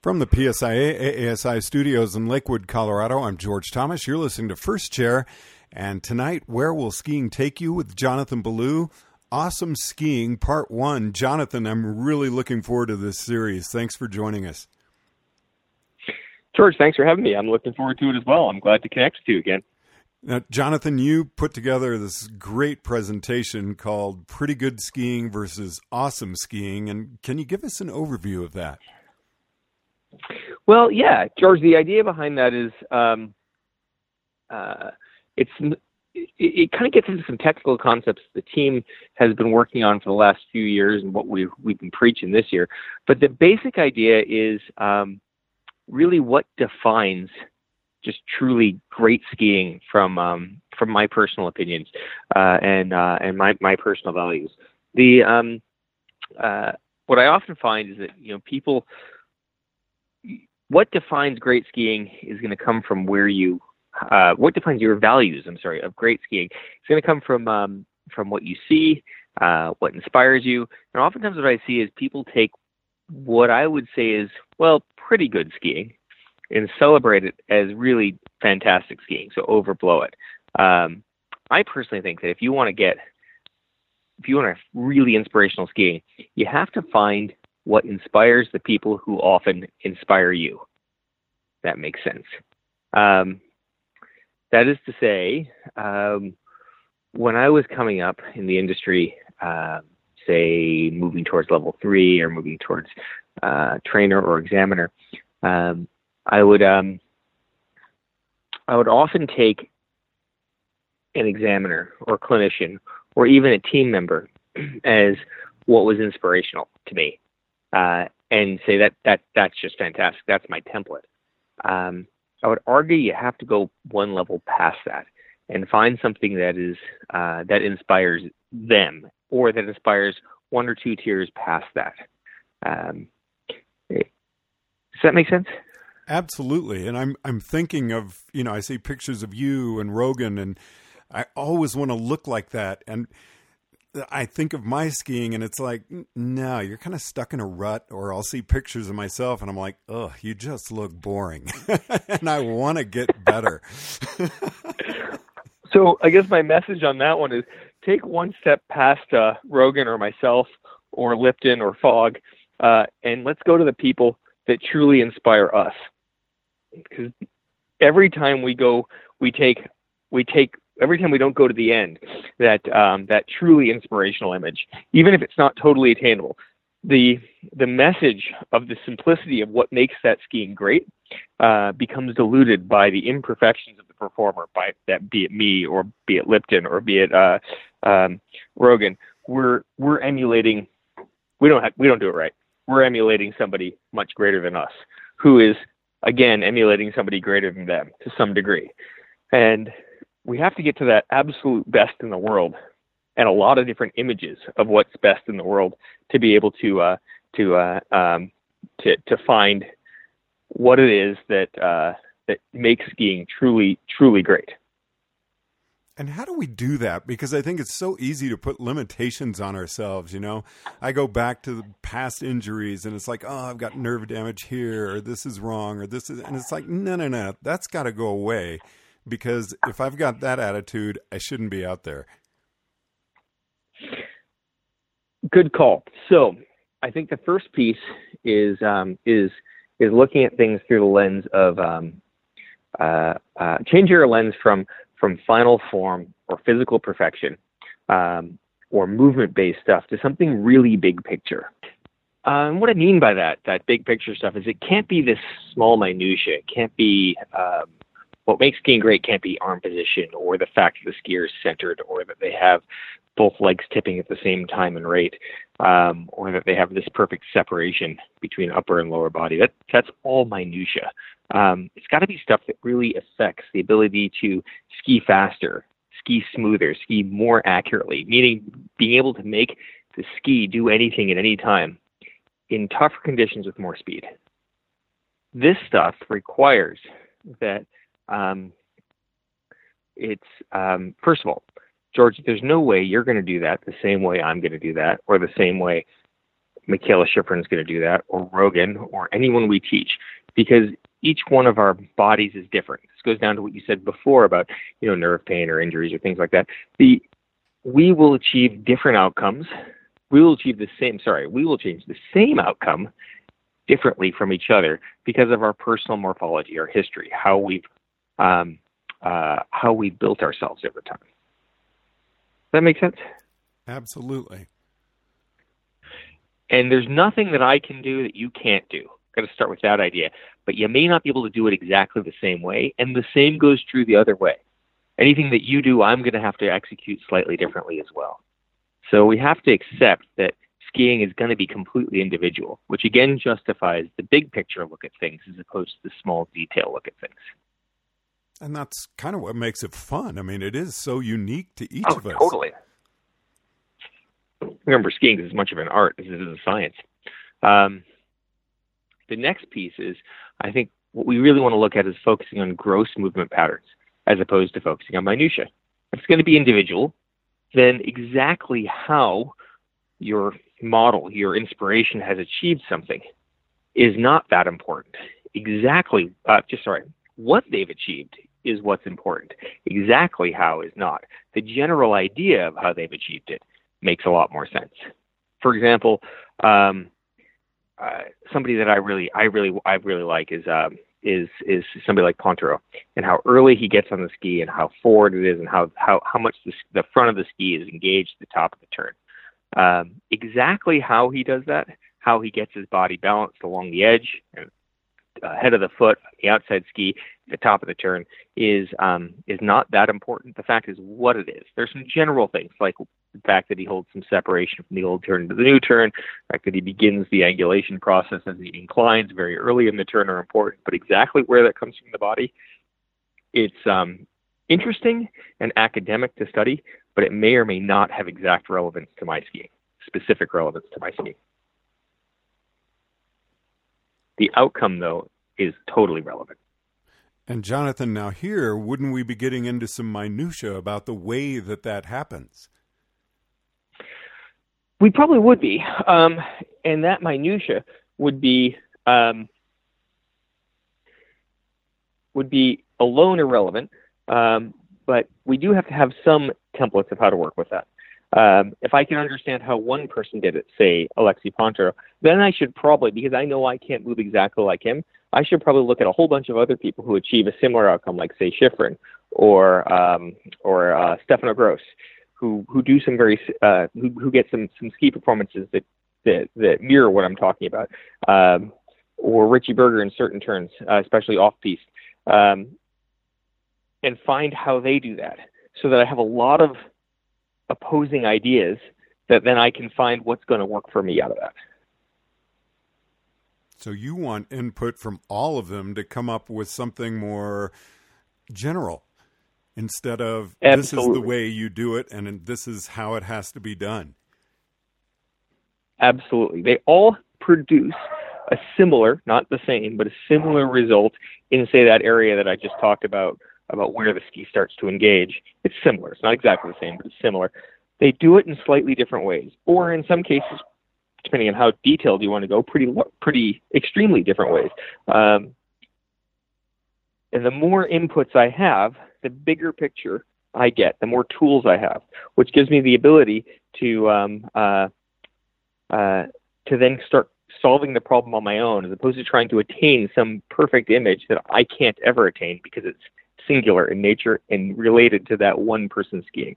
From the PSIA AASI studios in Lakewood, Colorado, I'm George Thomas. You're listening to First Chair. And tonight, Where Will Skiing Take You with Jonathan Ballou? Awesome Skiing, Part 1. Jonathan, I'm really looking forward to this series. Thanks for joining us. George, thanks for having me. I'm looking forward to it as well. I'm glad to connect with you again. Now, Jonathan, you put together this great presentation called Pretty Good Skiing versus Awesome Skiing. And can you give us an overview of that? Well, yeah, George. The idea behind that is um, uh, it's it, it kind of gets into some technical concepts the team has been working on for the last few years and what we've we've been preaching this year. But the basic idea is um, really what defines just truly great skiing from um, from my personal opinions uh, and uh, and my my personal values. The um, uh, what I often find is that you know people what defines great skiing is going to come from where you uh, what defines your values i'm sorry of great skiing. It's going to come from um, from what you see uh, what inspires you. And oftentimes what i see is people take what i would say is well pretty good skiing and celebrate it as really fantastic skiing so overblow it. Um, i personally think that if you want to get if you want to really inspirational skiing you have to find what inspires the people who often inspire you. That makes sense. Um, that is to say, um, when I was coming up in the industry, uh, say moving towards level three or moving towards uh, trainer or examiner, um, I would um, I would often take an examiner or clinician or even a team member as what was inspirational to me uh, and say that that that's just fantastic. That's my template. Um, I would argue you have to go one level past that and find something that is uh, that inspires them or that inspires one or two tiers past that. Um, does that make sense? Absolutely. And I'm I'm thinking of you know I see pictures of you and Rogan and I always want to look like that and I think of my skiing and it's like, no, you're kind of stuck in a rut. Or I'll see pictures of myself and I'm like, oh, you just look boring. and I want to get better. so I guess my message on that one is take one step past uh, Rogan or myself or Lipton or Fogg uh, and let's go to the people that truly inspire us. Because every time we go, we take we take every time we don't go to the end, that um, that truly inspirational image, even if it's not totally attainable, the the message of the simplicity of what makes that skiing great uh, becomes diluted by the imperfections of the performer, by that be it me or be it Lipton or be it uh, um, Rogan. We're we're emulating. We don't have, we don't do it right. We're emulating somebody much greater than us, who is again emulating somebody greater than them to some degree, and we have to get to that absolute best in the world and a lot of different images of what's best in the world to be able to uh, to uh, um, to to find what it is that uh, that makes skiing truly truly great. And how do we do that? Because I think it's so easy to put limitations on ourselves. You know, I go back to the past injuries, and it's like, oh, I've got nerve damage here, or this is wrong, or this is, and it's like, no, no, no, that's got to go away because if I've got that attitude, I shouldn't be out there. Good call. So I think the first piece is um, is is looking at things through the lens of um, uh, uh, change your lens from from final form or physical perfection um, or movement based stuff to something really big picture. Um, what I mean by that, that big picture stuff, is it can't be this small minutia. It can't be um, what makes skiing great can't be arm position or the fact that the skier is centered or that they have both legs tipping at the same time and rate um, or that they have this perfect separation between upper and lower body. That, that's all minutia. Um, it's got to be stuff that really affects the ability to ski faster, ski smoother, ski more accurately, meaning being able to make the ski do anything at any time in tougher conditions with more speed. This stuff requires that um, it's um, first of all, George, there's no way you're going to do that the same way I'm going to do that, or the same way Mikaela Shiffrin's going to do that, or Rogan, or anyone we teach, because each one of our bodies is different. This goes down to what you said before about you know nerve pain or injuries or things like that. The we will achieve different outcomes. We will achieve the same. Sorry, we will change the same outcome differently from each other because of our personal morphology, our history, how we've um, uh, how we built ourselves over time. Does that make sense? Absolutely. And there's nothing that I can do that you can't do. Got to start with that idea. But you may not be able to do it exactly the same way, and the same goes true the other way. Anything that you do, I'm going to have to execute slightly differently as well. So we have to accept that skiing is going to be completely individual, which again justifies the big picture look at things as opposed to the small detail look at things. And that's kind of what makes it fun. I mean, it is so unique to each oh, of us. Totally. Remember, skiing is as much of an art as it is a science. Um, the next piece is, I think, what we really want to look at is focusing on gross movement patterns as opposed to focusing on minutia. If it's going to be individual, then exactly how your model, your inspiration has achieved something is not that important. Exactly, uh, just sorry, what they've achieved is what's important. Exactly how is not. The general idea of how they've achieved it makes a lot more sense. For example, um, uh, somebody that I really, I really, I really like is um, is is somebody like Pinturault, and how early he gets on the ski, and how forward it is, and how how how much the, the front of the ski is engaged at the top of the turn. Um, exactly how he does that, how he gets his body balanced along the edge and uh, head of the foot, the outside ski, the top of the turn is um, is not that important. The fact is what it is. There's some general things like the fact that he holds some separation from the old turn to the new turn, the fact that he begins the angulation process as he inclines very early in the turn are important. But exactly where that comes from the body, it's um, interesting and academic to study, but it may or may not have exact relevance to my skiing, specific relevance to my skiing. The outcome, though, is totally relevant. And Jonathan, now here, wouldn't we be getting into some minutia about the way that that happens? We probably would be, um, and that minutia would be um, would be alone irrelevant. Um, but we do have to have some templates of how to work with that. Um, if I can understand how one person did it, say Alexi Pinturault, then I should probably, because I know I can't move exactly like him, I should probably look at a whole bunch of other people who achieve a similar outcome, like say Shiffrin or um, or uh, Stefano Gross, who who do some very uh, who who get some some ski performances that that, that mirror what I'm talking about, um, or Richie Berger in certain turns, uh, especially off piste, um, and find how they do that, so that I have a lot of opposing ideas that then I can find what's going to work for me out of that. So you want input from all of them to come up with something more general instead of Absolutely. this is the way you do it and this is how it has to be done. Absolutely. They all produce a similar, not the same, but a similar result in say that area that I just talked about about where the ski starts to engage. It's similar. It's not exactly the same, but it's similar. They do it in slightly different ways, or in some cases, depending on how detailed you want to go, pretty pretty extremely different ways. Um, and the more inputs I have, the bigger picture I get, the more tools I have, which gives me the ability to um, uh, uh, to then start solving the problem on my own, as opposed to trying to attain some perfect image that I can't ever attain because it's singular in nature and related to that one person skiing.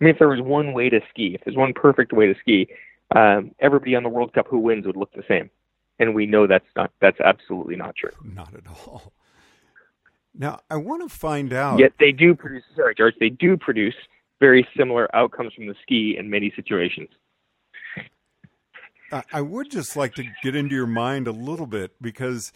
I mean, if there was one way to ski, if there's one perfect way to ski, um, everybody on the World Cup who wins would look the same, and we know that's not that's absolutely not true. Not at all. Now, I want to find out. Yet they do produce. Sorry, George. They do produce very similar outcomes from the ski in many situations. I would just like to get into your mind a little bit because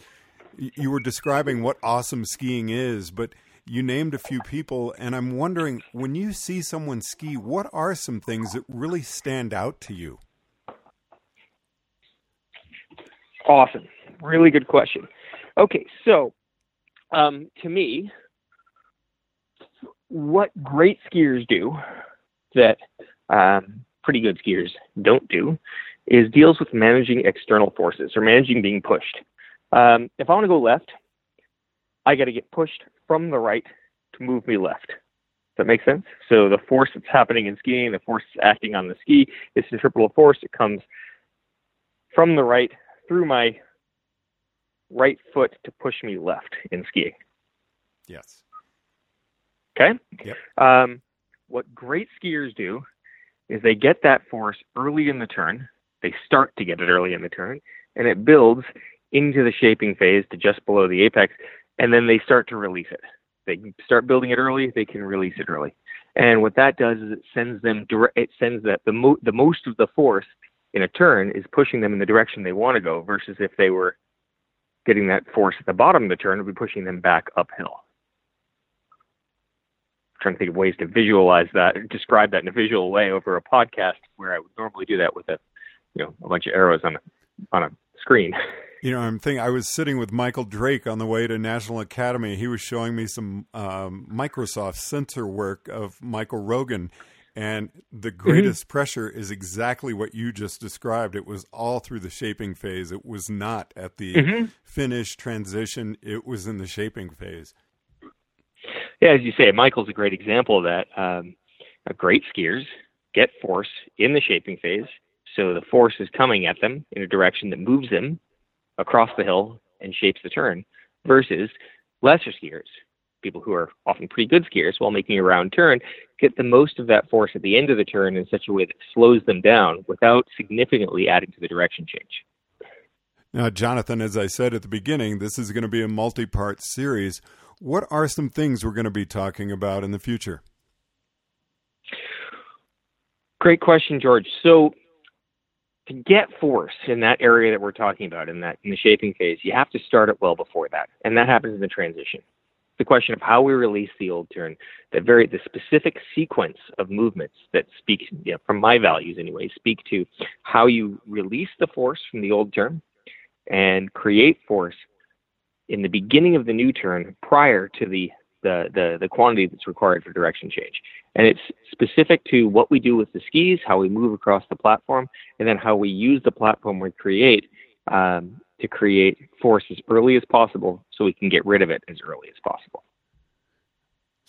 you were describing what awesome skiing is, but you named a few people, and I'm wondering when you see someone ski, what are some things that really stand out to you? Awesome. Really good question. Okay, so um, to me, what great skiers do that um, pretty good skiers don't do is deals with managing external forces or managing being pushed. Um, if I want to go left, I got to get pushed from the right to move me left. Does that make sense? So the force that's happening in skiing, the force acting on the ski, is centripetal force. It comes from the right through my right foot to push me left in skiing. Yes. Okay. Yep. Um, what great skiers do is they get that force early in the turn. They start to get it early in the turn, and it builds into the shaping phase to just below the apex, and then they start to release it. They start building it early. They can release it early, and what that does is it sends them direct. It sends that the mo- the most of the force in a turn is pushing them in the direction they want to go, versus if they were getting that force at the bottom of the turn, it would be pushing them back uphill trying to think of ways to visualize that, describe that in a visual way over a podcast where I would normally do that with a, you know, a bunch of arrows on a on a screen. You know, I'm thinking I was sitting with Michael Drake on the way to National Academy. He was showing me some um, Microsoft sensor work of Michael Rogan, and the Mm-hmm. greatest mm-hmm. pressure is exactly what you just described. It was all through the shaping phase. It was not at the mm-hmm. finish transition. It was in the shaping phase. Yeah, as you say, Michael's a great example of that. Um, great skiers get force in the shaping phase, so the force is coming at them in a direction that moves them across the hill and shapes the turn, versus lesser skiers, people who are often pretty good skiers while making a round turn, get the most of that force at the end of the turn in such a way that slows them down without significantly adding to the direction change. Now, Jonathan, as I said at the beginning, this is going to be a multi part series. What are some things we're going to be talking about in the future? Great question, George. So, to get force in that area that we're talking about in that in the shaping phase, you have to start it well before that, and that happens in the transition. The question of how we release the old turn, that very the specific sequence of movements that speak, you know, from my values anyway, speak to how you release the force from the old turn and create force in the beginning of the new turn prior to the, the, the, the, quantity that's required for direction change. And it's specific to what we do with the skis, how we move across the platform, and then how we use the platform we create um, to create force as early as possible so we can get rid of it as early as possible.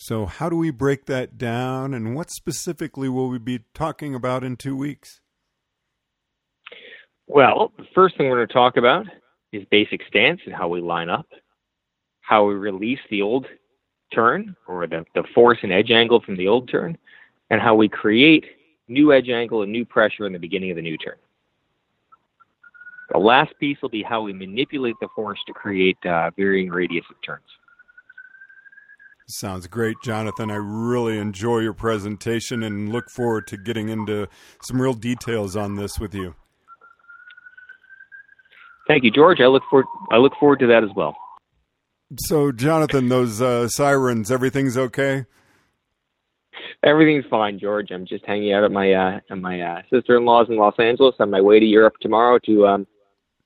So, how do we break that down, and what specifically will we be talking about in two weeks? Well, the first thing we're going to talk about is basic stance and how we line up, how we release the old turn or the, the force and edge angle from the old turn, and how we create new edge angle and new pressure in the beginning of the new turn. The last piece will be how we manipulate the force to create uh, varying radius of turns. Sounds great, Jonathan. I really enjoy your presentation and look forward to getting into some real details on this with you. Thank you, George. I look forward. I look forward to that as well. So, Jonathan, those uh, sirens, everything's okay? Everything's fine, George. I'm just hanging out at my uh, at my uh, sister-in-law's in Los Angeles on my way to Europe tomorrow to um,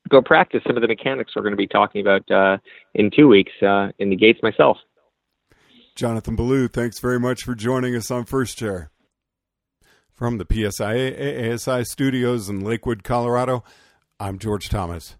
go practice some of the mechanics we're going to be talking about uh, in two weeks uh, in the gates myself. Jonathan Ballou, thanks very much for joining us on First Chair. From the PSIA AASI studios in Lakewood, Colorado, I'm George Thomas.